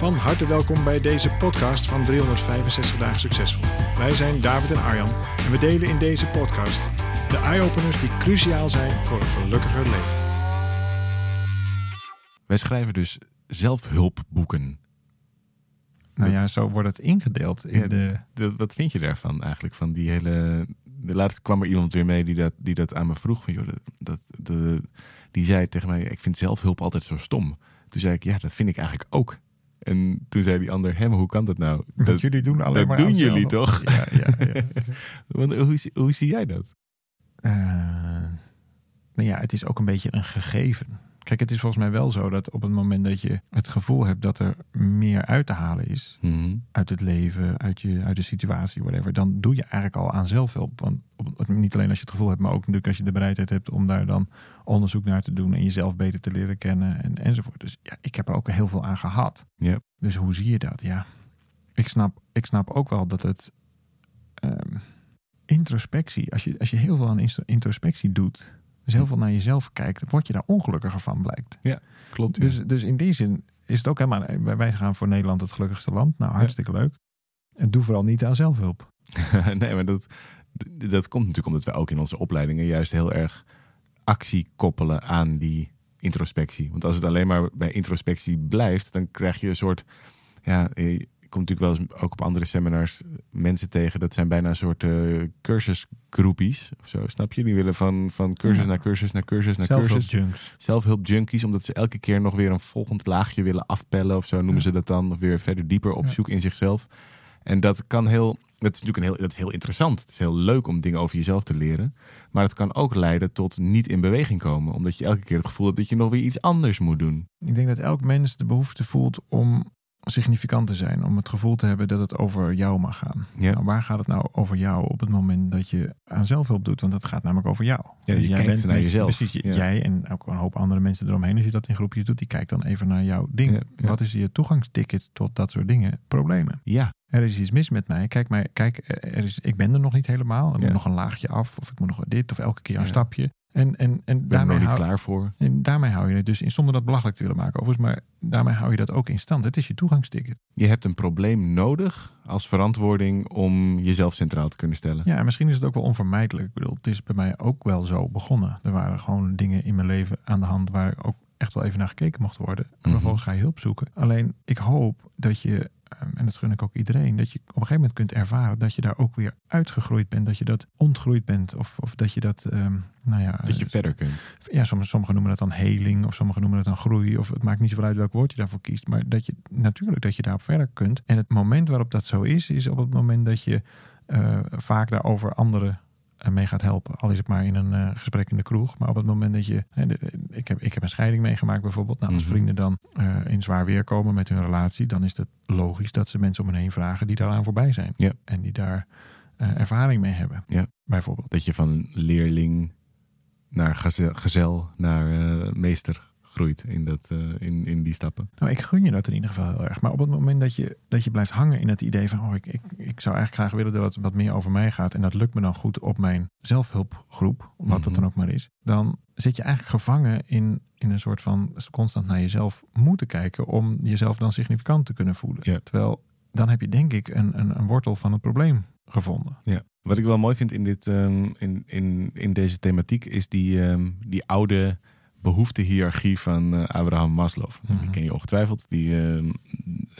Van harte welkom bij deze podcast van 365 dagen succesvol. Wij zijn David en Arjan en we delen in deze podcast de eye-openers die cruciaal zijn voor een gelukkiger leven. Wij schrijven dus zelfhulpboeken. Nou ja, zo wordt het ingedeeld. In Ja, de, De- wat vind je daarvan eigenlijk? Van die hele. De laatst kwam er iemand weer mee die dat, die dat aan me vroeg. Van, joh, dat, dat, de, die zei tegen mij: Ik vind zelfhulp altijd zo stom. Toen zei ik: Ja, dat vind ik eigenlijk ook. En toen zei die ander: maar hoe kan dat nou? want Dat, jullie doen alleen dat maar doen jullie toch? Ja, ja, ja. Want hoe, zie- hoe zie jij dat? Eh, nou ja, het is ook een beetje een gegeven. Kijk, het is volgens mij wel zo dat op het moment dat je het gevoel hebt dat er meer uit te halen is Mhm. uit het leven, uit, je, uit de situatie, whatever, dan doe je eigenlijk al aan zelfhulp. Want op- niet alleen als je het gevoel hebt, maar ook natuurlijk als je de bereidheid hebt om daar dan onderzoek naar te doen en jezelf beter te leren kennen en, enzovoort. Dus ja, ik heb er ook heel veel aan gehad. Ja. Dus hoe zie je dat? Ja, ik snap, ik snap ook wel dat het ehm, introspectie, als je, als je heel veel aan introspectie doet, dus heel veel naar jezelf kijkt, word je daar ongelukkiger van, blijkt. Klopt. ja. Dus, dus in die zin is het ook helemaal. Wij wij gaan voor Nederland het gelukkigste land. Nou, hartstikke leuk. En doe vooral niet aan zelfhulp. nee, maar dat, dat komt natuurlijk omdat we ook in onze opleidingen juist heel erg actie koppelen aan die introspectie. Want als het alleen maar bij introspectie blijft, dan krijg je een soort. Ja, komt natuurlijk wel eens ook op andere seminars mensen tegen. Dat zijn bijna een soort eh cursusgroepies of zo. Snap je? Die willen van, van cursus Ja. naar cursus naar cursus naar Zelfhulp cursus. junks. Zelfhulp junkies, omdat ze elke keer nog weer een volgend laagje willen afpellen of zo noemen Ja. ze dat dan. Of weer verder dieper op Ja. zoek in zichzelf. En dat kan heel, dat is natuurlijk een heel, dat is heel interessant. Het is heel leuk om dingen over jezelf te leren. Maar het kan ook leiden tot niet in beweging komen. Omdat je elke keer het gevoel hebt dat je nog weer iets anders moet doen. Ik denk dat elk mens de behoefte voelt om significant te zijn. Om het gevoel te hebben dat het over jou mag gaan. Ja. Nou, waar gaat het nou over jou op het moment dat je aan zelfhulp doet? Want dat gaat namelijk over jou. Ja, je jij kijkt bent naar jezelf. Precies, j- Ja. jij en ook een hoop andere mensen eromheen. Als je dat in groepjes doet, die kijkt dan even naar jouw ding. Wat is je toegangsticket tot dat soort dingen? Problemen. Ja, er is iets mis met mij. Kijk, mij, kijk er is, ik ben er nog niet helemaal. Ja. moet nog een laagje af. Of ik moet nog dit. Of elke keer een stapje. En, en, en, ben er daarmee, nog niet hou, klaar voor. en daarmee hou je het dus in. Zonder dat belachelijk te willen maken overigens. Maar daarmee hou je dat ook in stand. Het is je toegangsticket. Je hebt een probleem nodig als verantwoording om jezelf centraal te kunnen stellen. Ja, en misschien is het ook wel onvermijdelijk. Ik bedoel, het is bij mij ook wel zo begonnen. Er waren gewoon dingen in mijn leven aan de hand waar ook echt wel even naar gekeken mocht worden. En Mhm. vervolgens ga je hulp zoeken. Alleen ik hoop dat je, en dat gun ik ook iedereen, dat je op een gegeven moment kunt ervaren dat je daar ook weer uitgegroeid bent. Dat je dat ontgroeid bent. Of, of dat je dat, ehm, nou ja. Dat je eh, verder kunt. ja, sommigen, sommigen noemen dat dan heling, of sommigen noemen dat dan groei, of het maakt niet zoveel uit welk woord je daarvoor kiest, maar dat je natuurlijk dat je daarop verder kunt. En het moment waarop dat zo is, is op het moment dat je eh, vaak daarover anderen eh, mee gaat helpen. Al is het maar in een eh, gesprek in de kroeg, maar op het moment dat je, hè, de- ik, heb, ik heb een scheiding meegemaakt bijvoorbeeld, nou, als Mhm. vrienden dan eh, in zwaar weer komen met hun relatie, dan is het logisch dat ze mensen om hen heen vragen die daaraan voorbij zijn. Ja. En die daar eh, ervaring mee hebben. Ja. Bijvoorbeeld. Dat je van leerling naar gezel, gezel naar meester groeit in, dat, eh, in, in die stappen. Nou, ik gun je dat in ieder geval heel erg. Maar op het moment dat je, dat je blijft hangen in het idee van... oh, ik, ik, ik zou eigenlijk graag willen dat het wat meer over mij gaat... en dat lukt me dan goed op mijn zelfhulpgroep, wat Mhm. dat dan ook maar is... dan zit je eigenlijk gevangen in, in een soort van constant naar jezelf moeten kijken... om jezelf dan significant te kunnen voelen. Ja. Terwijl, dan heb je denk ik een, een, een wortel van het probleem gevonden. Ja. Wat ik wel mooi vind in, dit, ehm, in, in, in deze thematiek is die, ehm, die oude behoeftehiërarchie van eh, Abraham Maslow. Mhm. Die ken je ongetwijfeld. Die, ehm,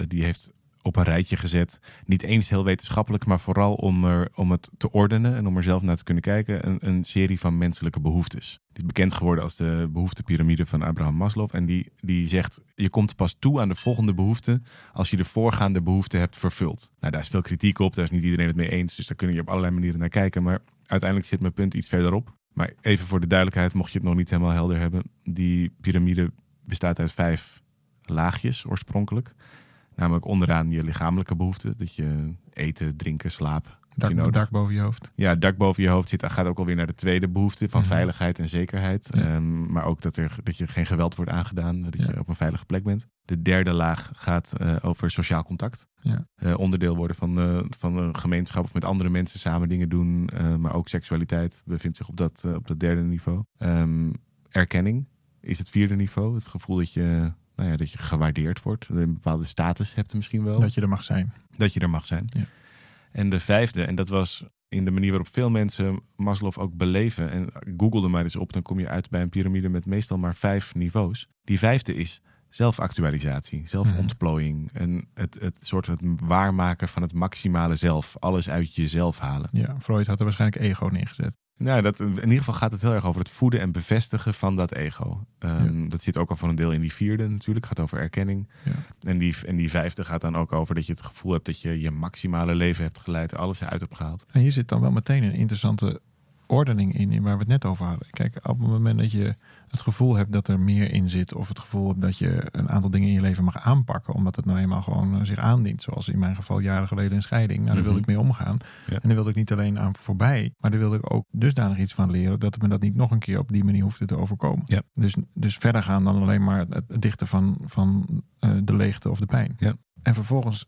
die heeft op een rijtje gezet. Niet eens heel wetenschappelijk, maar vooral om, er, om het te ordenen en om er zelf naar te kunnen kijken. Een, een serie van menselijke behoeftes. Die is bekend geworden als de behoeftepiramide van Abraham Maslow. En die, die zegt, je komt pas toe aan de volgende behoefte als je de voorgaande behoefte hebt vervuld. Nou, daar is veel kritiek op, daar is niet iedereen het mee eens. Dus daar kun je op allerlei manieren naar kijken. Maar uiteindelijk zit mijn punt iets verderop. Maar even voor de duidelijkheid, mocht je het nog niet helemaal helder hebben. Die piramide bestaat uit vijf laagjes oorspronkelijk. Namelijk onderaan je lichamelijke behoeften. Dat je eten, drinken, slaap. Dak, je dak boven je hoofd. Ja, dak boven je hoofd zit. gaat ook alweer naar de tweede behoefte van Mhm. veiligheid en zekerheid. Ja. Ehm, maar ook dat, er, dat je geen geweld wordt aangedaan. Dat Ja. je op een veilige plek bent. De derde laag gaat eh, over sociaal contact. Ja. Eh, onderdeel worden van, eh, van een gemeenschap of met andere mensen samen dingen doen. maar ook seksualiteit bevindt zich op dat, op dat derde niveau. Ehm, erkenning is het vierde niveau. Het gevoel dat je, nou ja, dat je gewaardeerd wordt. Een bepaalde status hebt misschien wel Dat je er mag zijn. dat je er mag zijn. Ja. En de vijfde, en dat was in de manier waarop veel mensen Maslow ook beleven. En google er maar eens op, dan kom je uit bij een piramide met meestal maar vijf niveaus. Die vijfde is zelfactualisatie, zelfontplooiing. En het, het soort het waarmaken van het maximale zelf. Alles uit jezelf halen. Ja, Freud had er waarschijnlijk ego neergezet. Nou, dat, in ieder geval gaat het heel erg over het voeden en bevestigen van dat ego. Ehm, Dat zit ook al voor een deel in die vierde natuurlijk. Gaat over erkenning. Ja. En, die, en die vijfde gaat dan ook over dat je het gevoel hebt dat je je maximale leven hebt geleid. Alles eruit hebt gehaald. En hier zit dan wel meteen een interessante ordening in, in waar we het net over hadden. Kijk, op het moment dat je het gevoel hebt dat er meer in zit, of het gevoel hebt dat je een aantal dingen in je leven mag aanpakken, omdat het nou eenmaal gewoon eh, zich aandient, zoals in mijn geval jaren geleden een scheiding. Nou, daar wilde ik Mhm. mee omgaan. Ja. En daar wilde ik niet alleen aan voorbij, maar daar wilde ik ook dusdanig iets van leren dat me dat niet nog een keer op die manier hoefde te overkomen. Ja. Dus, dus verder gaan dan alleen maar het het dichten van, van eh, de leegte of de pijn. Ja. En vervolgens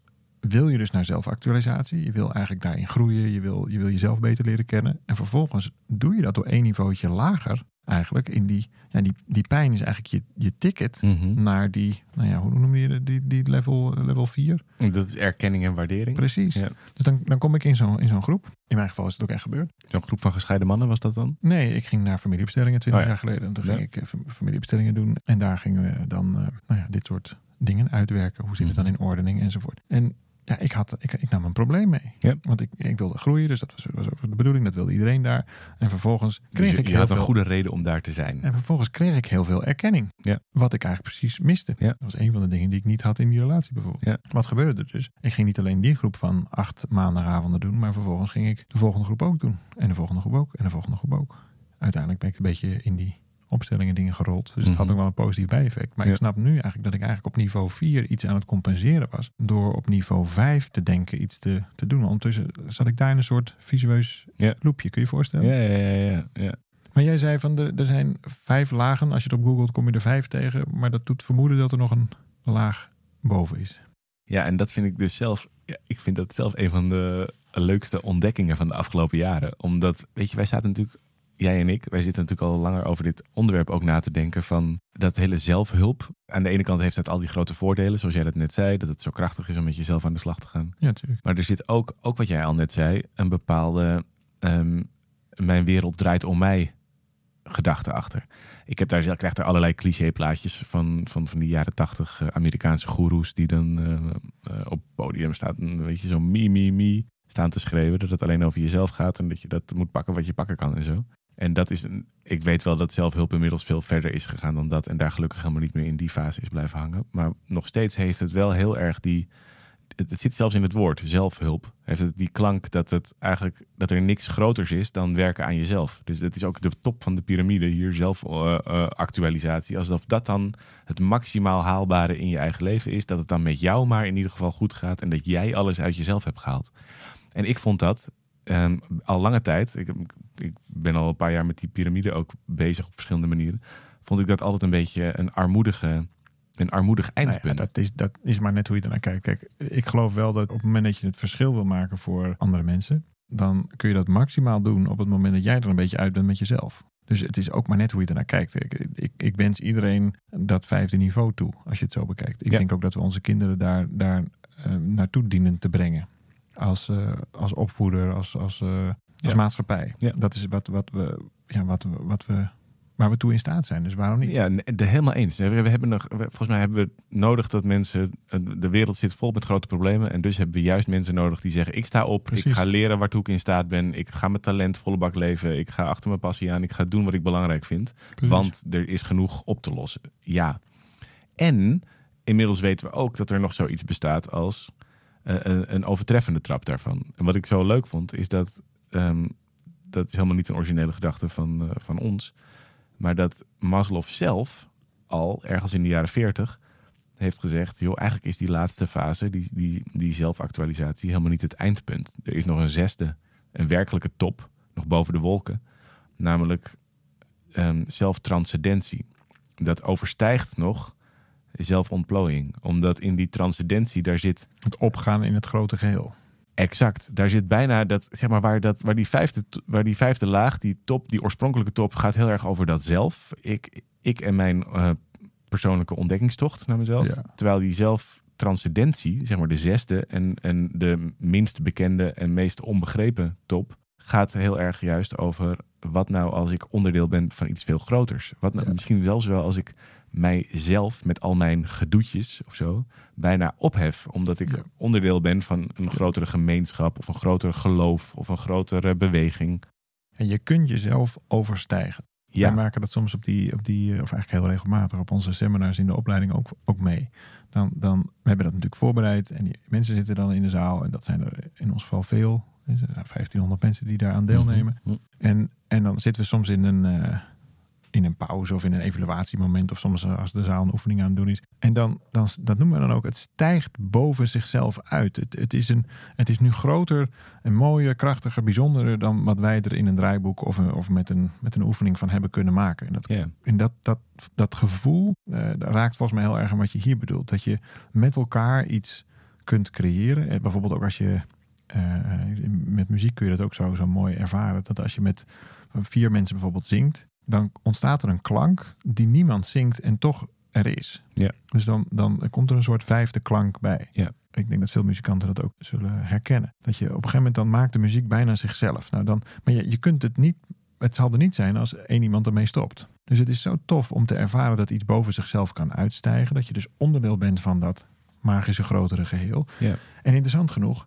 wil je dus naar zelfactualisatie. Je wil eigenlijk daarin groeien. Je wil, je wil jezelf beter leren kennen. En vervolgens doe je dat door één niveautje lager. Eigenlijk in die, ja, die, die pijn is eigenlijk je, je ticket naar die, nou ja, hoe noem je dat? die, die level, level 4? Dat is erkenning en waardering. Precies. Ja. Dus dan, dan kom ik in zo'n in zo'n groep. In mijn geval is het ook echt gebeurd. Zo'n groep van gescheiden mannen was dat dan? Nee, ik ging naar familiebestellingen 20 Oh ja. jaar geleden. En toen Ja. ging ik eh, fam- familiebestellingen doen. En daar gingen we dan eh, nou ja, dit soort dingen uitwerken. Hoe zit het dan in ordening enzovoort. En ja, ik, had, ik, ik nam een probleem mee. Ja. Want ik, ik wilde groeien, dus dat was, was ook de bedoeling. Dat wilde iedereen daar. En vervolgens kreeg Dus je, ik je heel had een goede reden om daar te zijn. En vervolgens kreeg ik heel veel erkenning. Ja. Wat ik eigenlijk precies miste. Ja. Dat was een van de dingen die ik niet had in die relatie bijvoorbeeld. Wat gebeurde er dus? Ik ging niet alleen die groep van acht maandagavonden doen. Maar vervolgens ging ik de volgende groep ook doen. En de volgende groep ook. En de volgende groep ook. Uiteindelijk ben ik een beetje in die opstellingen dingen gerold. Dus het had Mhm. ook wel een positief bijeffect. Maar Ja. ik snap nu eigenlijk dat ik eigenlijk op niveau 4 iets aan het compenseren was. Door op niveau 5 te denken iets te, te doen. Ondertussen zat ik daar in een soort visueus Ja. loopje. Kun je je voorstellen? Ja, ja, ja, ja, ja. Maar jij zei van de, er zijn vijf lagen. Als je het op googelt kom je er vijf tegen. Maar dat doet vermoeden dat er nog een laag boven is. Ja, en dat vind ik dus zelf, ja, ik vind dat zelf een van de leukste ontdekkingen van de afgelopen jaren. Omdat, weet je, wij zaten natuurlijk, jij en ik, wij zitten natuurlijk al langer over dit onderwerp ook na te denken van dat hele zelfhulp. Aan de ene kant heeft het al die grote voordelen, zoals jij dat net zei, dat het zo krachtig is om met jezelf aan de slag te gaan. Ja, natuurlijk. Maar er zit ook, ook wat jij al net zei, een bepaalde ehm, mijn wereld draait om mij gedachte achter. Ik heb daar, ik krijg daar allerlei clichéplaatjes van, van, van die jaren tachtig Amerikaanse goeroes die dan eh, eh, op podium staan, weet je, zo mi, mi, mi staan te schreeuwen. Dat het alleen over jezelf gaat en dat je dat moet pakken wat je pakken kan en zo. En dat is een, ik weet wel dat zelfhulp inmiddels veel verder is gegaan dan dat. En daar gelukkig helemaal niet meer in die fase is blijven hangen. Maar nog steeds heeft het wel heel erg die. Het, zit zelfs in het woord, zelfhulp. Heeft het die klank dat het eigenlijk dat er niks groters is dan werken aan jezelf. Dus het is ook de top van de piramide hier, zelfactualisatie. Alsof dat dan het maximaal haalbare in je eigen leven is. Dat het dan met jou maar in ieder geval goed gaat. En dat jij alles uit jezelf hebt gehaald. En ik vond dat ehm, al lange tijd. Ik, ik ben al een paar jaar met die piramide ook bezig op verschillende manieren. Vond ik dat altijd een beetje een armoedige, een armoedig Nou ja, eindpunt. dat, is, dat is maar net hoe je ernaar kijkt. Kijk, ik geloof wel dat op het moment dat je het verschil wil maken voor andere mensen, dan kun je dat maximaal doen op het moment dat jij er een beetje uit bent met jezelf. Dus het is ook maar net hoe je ernaar kijkt. Ik, ik, ik wens iedereen dat vijfde niveau toe, als je het zo bekijkt. Ik Ja. denk ook dat we onze kinderen daar, daar eh, naartoe dienen te brengen. Als, eh, als opvoeder, als, als, eh, als Ja. maatschappij. Ja. Dat is wat, wat, we, ja, wat, wat we, waar we toe in staat zijn. Dus waarom niet? Ja, de, helemaal eens. We, hebben nog, volgens mij hebben we nodig dat mensen. eh, De wereld zit vol met grote problemen. En dus hebben we juist mensen nodig die zeggen: Ik sta op, Precies. ik ga leren waartoe ik in staat ben. Ik ga mijn talent volle bak leven. Ik ga achter mijn passie aan. Ik ga doen wat ik belangrijk vind. Precies. Want er is genoeg op te lossen. Ja. En inmiddels weten we ook dat er nog zoiets bestaat als een, een overtreffende trap daarvan. En wat ik zo leuk vond, is dat. ehm, dat is helemaal niet een originele gedachte van, eh, van ons. Maar dat Maslow zelf al ergens in de jaren 40 heeft gezegd, joh, eigenlijk is die laatste fase, die, die, die zelfactualisatie, helemaal niet het eindpunt. Er is nog een zesde, een werkelijke top, nog boven de wolken. Namelijk um, zelftranscendentie. Dat overstijgt nog zelfontplooiing. Omdat in die transcendentie, daar zit... Het opgaan in het grote geheel. Exact. Daar zit bijna dat, zeg maar, waar, dat, waar, die vijfde, waar die vijfde laag, die top, die oorspronkelijke top, gaat heel erg over dat zelf. Ik, ik en mijn uh, persoonlijke ontdekkingstocht naar mezelf. Ja. Terwijl die zelftranscendentie, zeg maar de zesde en, en de minst bekende en meest onbegrepen top, gaat heel erg juist over wat nou als ik onderdeel ben van iets veel groters. Wat nou, Ja. Misschien zelfs wel als ik mijzelf met al mijn gedoetjes of zo bijna ophef. Omdat ik Ja. onderdeel ben van een grotere gemeenschap of een groter geloof of een grotere beweging. En je kunt jezelf overstijgen. Ja, Wij maken dat soms op die, op die, of eigenlijk heel regelmatig, op onze seminars in de opleiding ook, ook mee. Dan, dan, we hebben dat natuurlijk voorbereid en die mensen zitten dan in de zaal en dat zijn er in ons geval veel. Er zijn 1500 mensen die daaraan deelnemen. Mhm. En, en dan zitten we soms in een, eh, in een pauze of in een evaluatiemoment of soms als de zaal een oefening aan het doen is. En dan, dan dat noemen we dan ook, het stijgt boven zichzelf uit. Het, het, is, een, het is nu groter en mooier, krachtiger, bijzonderer dan wat wij er in een draaiboek of, een, of met, een, met een oefening van hebben kunnen maken. En dat en dat, dat, dat gevoel eh, dat raakt volgens mij heel erg aan wat je hier bedoelt. Dat je met elkaar iets kunt creëren. Eh, bijvoorbeeld ook als je eh, met muziek kun je dat ook zo, zo mooi ervaren. Dat als je met vier mensen bijvoorbeeld zingt, dan ontstaat er een klank die niemand zingt en toch er is. Ja. Dus dan, dan komt er een soort vijfde klank bij. Ja. Ik denk dat veel muzikanten dat ook zullen herkennen. Dat je op een gegeven moment dan maakt de muziek bijna zichzelf. Nou dan, maar je, je kunt het niet, het zal er niet zijn als één iemand ermee stopt. Dus het is zo tof om te ervaren dat iets boven zichzelf kan uitstijgen. Dat je dus onderdeel bent van dat magische grotere geheel. Ja. En interessant genoeg,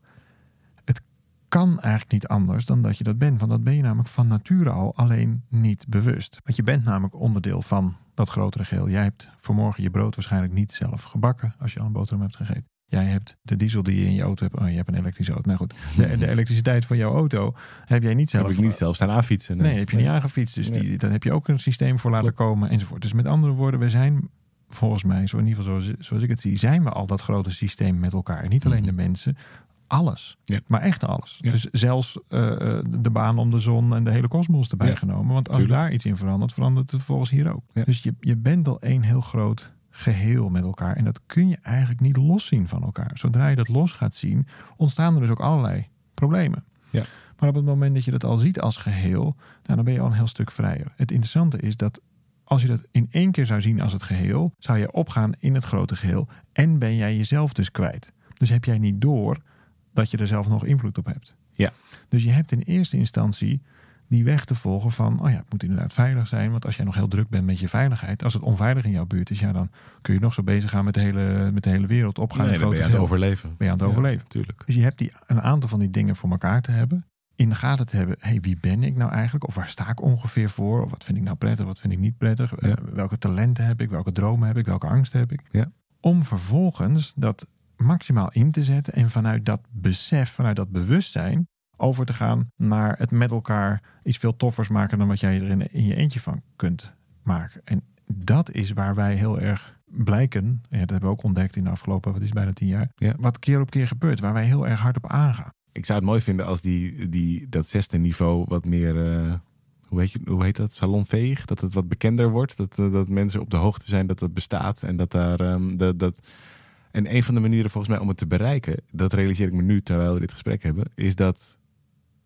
kan eigenlijk niet anders dan dat je dat bent. Want dat ben je namelijk van nature al, alleen niet bewust. Want je bent namelijk onderdeel van dat grotere geheel. Jij hebt vanmorgen je brood waarschijnlijk niet zelf gebakken als je al een boterham hebt gegeten. Jij hebt de diesel die je in je auto hebt. Oh, je hebt een elektrische auto. Nou goed, de, de elektriciteit van jouw auto heb jij niet zelf Heb ik niet zelf staan aanfietsen. Nee, heb je niet aangefietst. Dus Nee. die, dan heb je ook een systeem voor laten komen enzovoort. Dus met andere woorden, we zijn volgens mij, zo in ieder geval zoals, zoals ik het zie, zijn we al dat grote systeem met elkaar. En niet alleen Mhm. de mensen, alles. Ja. Maar echt alles. Ja. Dus zelfs eh, eh, de baan om de zon en de hele kosmos erbij Ja. genomen. Want als Tuurlijk. daar iets in verandert, verandert het volgens hier ook. Dus je, je bent al één heel groot geheel met elkaar. En dat kun je eigenlijk niet loszien van elkaar. Zodra je dat los gaat zien, ontstaan er dus ook allerlei problemen. Ja. Maar op het moment dat je dat al ziet als geheel, nou, dan ben je al een heel stuk vrijer. Het interessante is dat als je dat in één keer zou zien als het geheel, zou je opgaan in het grote geheel en ben jij jezelf dus kwijt. Dus heb jij niet door dat je er zelf nog invloed op hebt. Ja. Dus je hebt in eerste instantie die weg te volgen van, oh ja, het moet inderdaad veilig zijn. Want als jij nog heel druk bent met je veiligheid, als het onveilig in jouw buurt is, ja, dan kun je nog zo bezig gaan met de hele, met de hele wereld opgaan. Nee, dan ben je aan het overleven. Ben je aan het Ja, overleven. Tuurlijk. Dus je hebt die, een aantal van die dingen voor elkaar te hebben. In de gaten te hebben, hey, wie ben ik nou eigenlijk? Of waar sta ik ongeveer voor? Of wat vind ik nou prettig, wat vind ik niet prettig? Ja. Eh, welke talenten heb ik? Welke dromen heb ik? Welke angsten heb ik? Ja. Om vervolgens dat maximaal in te zetten. En vanuit dat besef, vanuit dat bewustzijn... over te gaan naar het met elkaar iets veel toffers maken... dan wat jij er in, in je eentje van kunt maken. En dat is waar wij heel erg blijken... Ja, dat hebben we ook ontdekt in de afgelopen, wat is bijna tien jaar... Ja. wat keer op keer gebeurt, waar wij heel erg hard op aangaan. Ik zou het mooi vinden als die, die, dat zesde niveau wat meer, eh, hoe, heet je, hoe heet dat, salonveeg? Dat het wat bekender wordt. Dat, eh, dat mensen op de hoogte zijn dat dat bestaat. En dat daar, dat, dat... En een van de manieren volgens mij om het te bereiken, dat realiseer ik me nu terwijl we dit gesprek hebben, is dat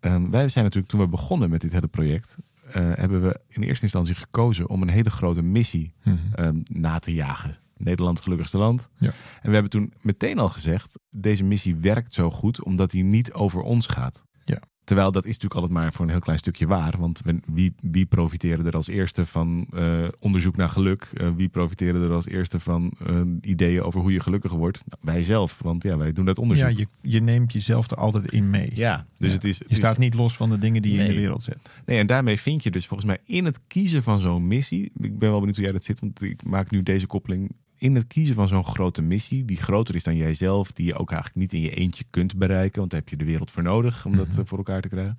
ehm, wij zijn natuurlijk toen we begonnen met dit hele project, eh, hebben we in eerste instantie gekozen om een hele grote missie ehm, na te jagen. Nederland het gelukkigste land. Ja. En we hebben toen meteen al gezegd, deze missie werkt zo goed omdat die niet over ons gaat. Ja. Terwijl dat is natuurlijk altijd maar voor een heel klein stukje waar. Want wie, wie profiteren er als eerste van eh, onderzoek naar geluk? Eh, wie profiteren er als eerste van eh, ideeën over hoe je gelukkiger wordt? Nou, wij zelf, want ja, wij doen dat onderzoek. Ja, je, je neemt jezelf er altijd in mee. Ja, dus Ja. het is... Je het is- staat niet los van de dingen die je in de wereld zet. Nee, en daarmee vind je dus volgens mij in het kiezen van zo'n missie. Ik ben wel benieuwd hoe jij dat zit, want ik maak nu deze koppeling. In het kiezen van zo'n grote missie, die groter is dan jijzelf, die je ook eigenlijk niet in je eentje kunt bereiken, want daar heb je de wereld voor nodig om dat Mhm. eh, voor elkaar te krijgen.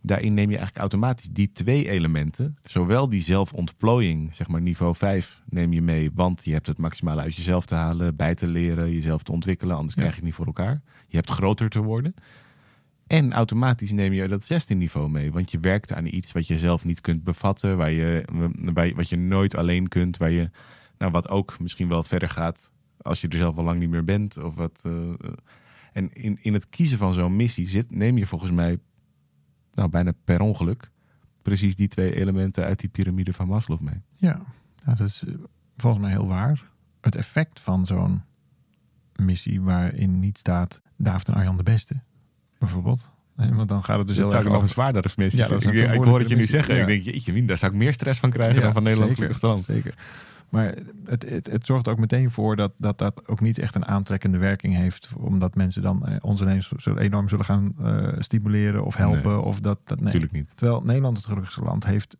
daarin neem je eigenlijk automatisch die twee elementen, zowel die zelfontplooiing, zeg maar niveau 5, neem je mee, want je hebt het maximale uit jezelf te halen, bij te leren, jezelf te ontwikkelen, anders Ja. krijg je het niet voor elkaar. Je hebt groter te worden. En automatisch neem je dat zesde niveau mee, want je werkt aan iets wat je zelf niet kunt bevatten, waar je, waar je- wat je nooit alleen kunt, waar je, nou, wat ook misschien wel verder gaat als je er zelf al lang niet meer bent. Of wat, eh, eh. en in, in het kiezen van zo'n missie zit, neem je volgens mij nou, bijna per ongeluk precies die twee elementen uit die piramide van Maslow mee. Ja, nou, dat is eh, volgens mij heel waar. Het effect van zo'n missie waarin niet staat David en Arjan de beste, bijvoorbeeld. Nee, want dan gaat het dus dat heel zou ik nog een zwaardere missie Ja, dat is vinden. een ik, ik hoor het je nu zeggen. Ik denk, jeetje, daar zou ik meer stress van krijgen dan van Nederland zeker, Gelukkig Strand. Zeker. Maar het, het, het zorgt ook meteen voor dat, dat dat ook niet echt een aantrekkende werking heeft. Omdat mensen dan eh, ons ineens zo enorm zullen gaan eh, stimuleren of helpen. Nee. Of dat, dat, nee. Natuurlijk niet. Terwijl Nederland het gelukkigste land heeft.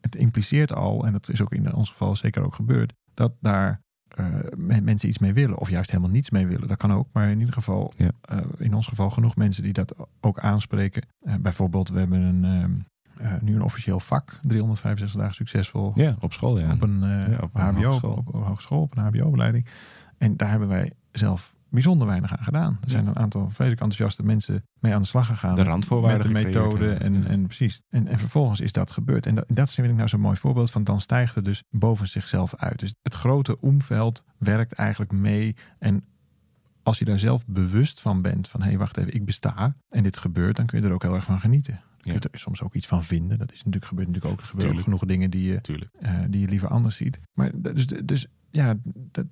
Het impliceert al, en dat is ook in ons geval zeker ook gebeurd, dat daar eh, me- mensen iets mee willen. Of juist helemaal niets mee willen. Dat kan ook. Maar in ieder geval, Ja. in ons geval genoeg mensen die dat ook aanspreken. Bijvoorbeeld, we hebben een, eh, nu een officieel vak. 365 dagen succesvol. Ja, op school, ja. Op een, Ja, op een HBO, hogeschool. Op, hogeschool, op een HBO-opleiding. En daar hebben wij zelf bijzonder weinig aan gedaan. Er zijn een aantal vreselijk enthousiaste mensen mee aan de slag gegaan. De randvoorwaarden Met de methode en, en precies. En, en vervolgens is dat gebeurd. En dat, dat vind ik nou zo'n mooi voorbeeld van dan stijgt het dus boven zichzelf uit. Dus het grote omveld werkt eigenlijk mee. En als je daar zelf bewust van bent, van hé, hey, wacht even, ik besta en dit gebeurt, dan kun je er ook heel erg van genieten. Je Ja. kunt er soms ook iets van vinden. Dat is natuurlijk gebeurt natuurlijk ook. Er gebeuren ook genoeg dingen die je eh, die je liever anders ziet. Maar dus, dus ja, dat,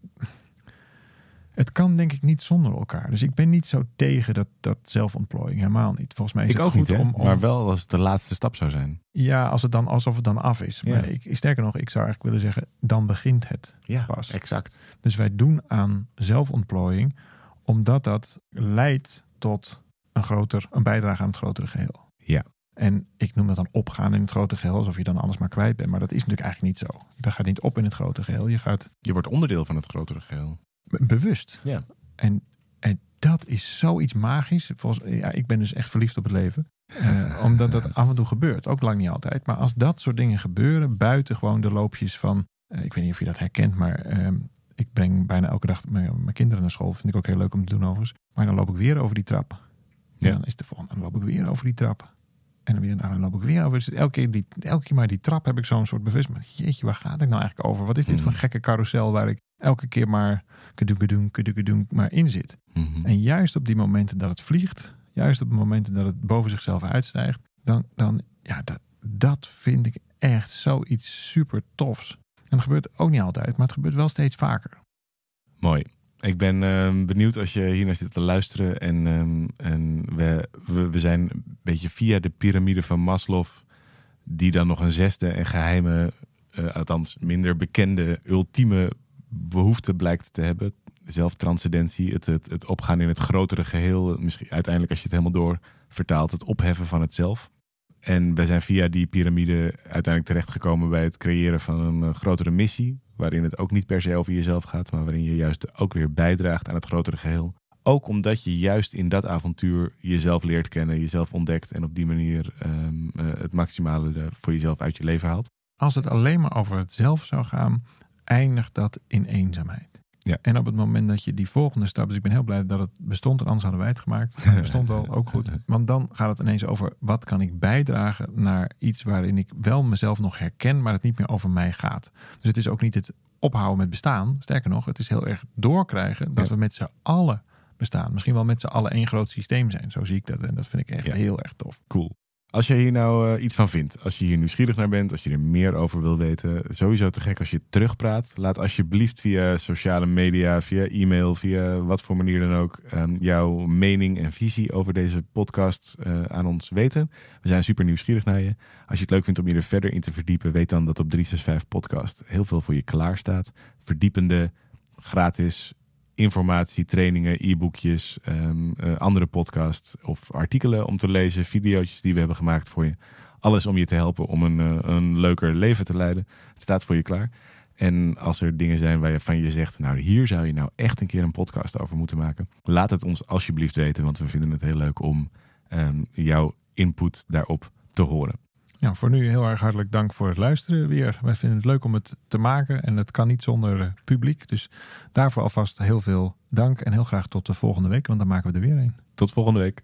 het kan denk ik niet zonder elkaar. Dus ik ben niet zo tegen dat, dat zelfontplooiing. Helemaal niet. Volgens mij is Ik het ook goed niet, om, om- maar wel als het de laatste stap zou zijn. Ja, als het dan, alsof het dan af is. Ja. Maar ik, sterker nog, ik zou eigenlijk willen zeggen, dan begint het. Ja, Pas. exact. Dus wij doen aan zelfontplooiing omdat dat leidt tot een, groter, een bijdrage aan het grotere geheel. Ja. En ik noem dat dan opgaan in het grote geheel, alsof je dan alles maar kwijt bent. Maar dat is natuurlijk eigenlijk niet zo. Je gaat niet op in het grote geheel. Je gaat Je wordt onderdeel van het grotere geheel. be- bewust. Ja. En, en dat is zoiets magisch. Volgens, ja, ik ben dus echt verliefd op het leven. Eh, omdat dat af en toe gebeurt. Ook lang niet altijd. Maar als dat soort dingen gebeuren, buiten gewoon de loopjes van... eh, ik weet niet of je dat herkent, maar ehm, ik breng bijna elke dag mijn, mijn kinderen naar school. Vind ik ook heel leuk om te doen overigens. Maar dan loop ik weer over die trap. En Ja. dan is de volgende, dan loop ik weer over die trap. En dan, weer, dan loop ik weer over. Dus elke, keer die, elke keer maar die trap heb ik zo'n soort bewust. Jeetje, waar gaat ik nou eigenlijk over? Wat is dit Hmm. voor een gekke carousel waar ik elke keer maar kadoenkadoen, kadoenkadoen maar in zit? Mhm. En juist op die momenten dat het vliegt, juist op de momenten dat het boven zichzelf uitstijgt, dan, dan ja, dat, dat vind ik echt zoiets super tofs. En dat gebeurt ook niet altijd, maar het gebeurt wel steeds vaker. Mooi. Ik ben ehm, benieuwd als je hier naar zit te luisteren. En, ehm, en we, we, we zijn een beetje via de piramide van Maslow, die dan nog een zesde en geheime, eh, althans minder bekende, ultieme behoefte blijkt te hebben. Zelftranscendentie, het, het, het opgaan in het grotere geheel. Misschien uiteindelijk, als je het helemaal door vertaalt, het opheffen van het zelf. En wij zijn via die piramide uiteindelijk terechtgekomen bij het creëren van een eh, grotere missie. Waarin het ook niet per se over jezelf gaat, maar waarin je juist ook weer bijdraagt aan het grotere geheel. Ook omdat je juist in dat avontuur jezelf leert kennen, jezelf ontdekt en op die manier ehm, eh, het maximale voor jezelf uit je leven haalt. Als het alleen maar over het zelf zou gaan, eindigt dat in eenzaamheid. Ja. En op het moment dat je die volgende stap, dus ik ben heel blij dat het bestond en anders hadden wij het gemaakt. Het bestond al, ook goed. Want dan gaat het ineens over wat kan ik bijdragen naar iets waarin ik wel mezelf nog herken, maar het niet meer over mij gaat. Dus het is ook niet het ophouden met bestaan. Sterker nog, het is heel erg doorkrijgen dat Ja. we met z'n allen bestaan. Misschien wel met z'n allen één groot systeem zijn. Zo zie ik dat en dat vind ik echt Ja. heel erg tof. Cool. Als je hier nou eh, iets van vindt, als je hier nieuwsgierig naar bent, als je er meer over wil weten, sowieso te gek als je terugpraat. Laat alsjeblieft via sociale media, via e-mail, via wat voor manier dan ook, ehm, jouw mening en visie over deze podcast eh, aan ons weten. We zijn super nieuwsgierig naar je. Als je het leuk vindt om je er verder in te verdiepen, weet dan dat op 365 Podcast heel veel voor je klaar staat. Verdiepende, gratis informatie, trainingen, e-boekjes, ehm, eh, andere podcasts of artikelen om te lezen, video's die we hebben gemaakt voor je. Alles om je te helpen om een, eh, een leuker leven te leiden. Het staat voor je klaar. En als er dingen zijn waar je van je zegt, nou hier zou je nou echt een keer een podcast over moeten maken. Laat het ons alsjeblieft weten, want we vinden het heel leuk om ehm, jouw input daarop te horen. Ja, voor nu heel erg hartelijk dank voor het luisteren weer. Wij vinden het leuk om het te maken en het kan niet zonder uh, publiek. Dus daarvoor alvast heel veel dank en heel graag tot de volgende week, want dan maken we er weer een. Tot volgende week.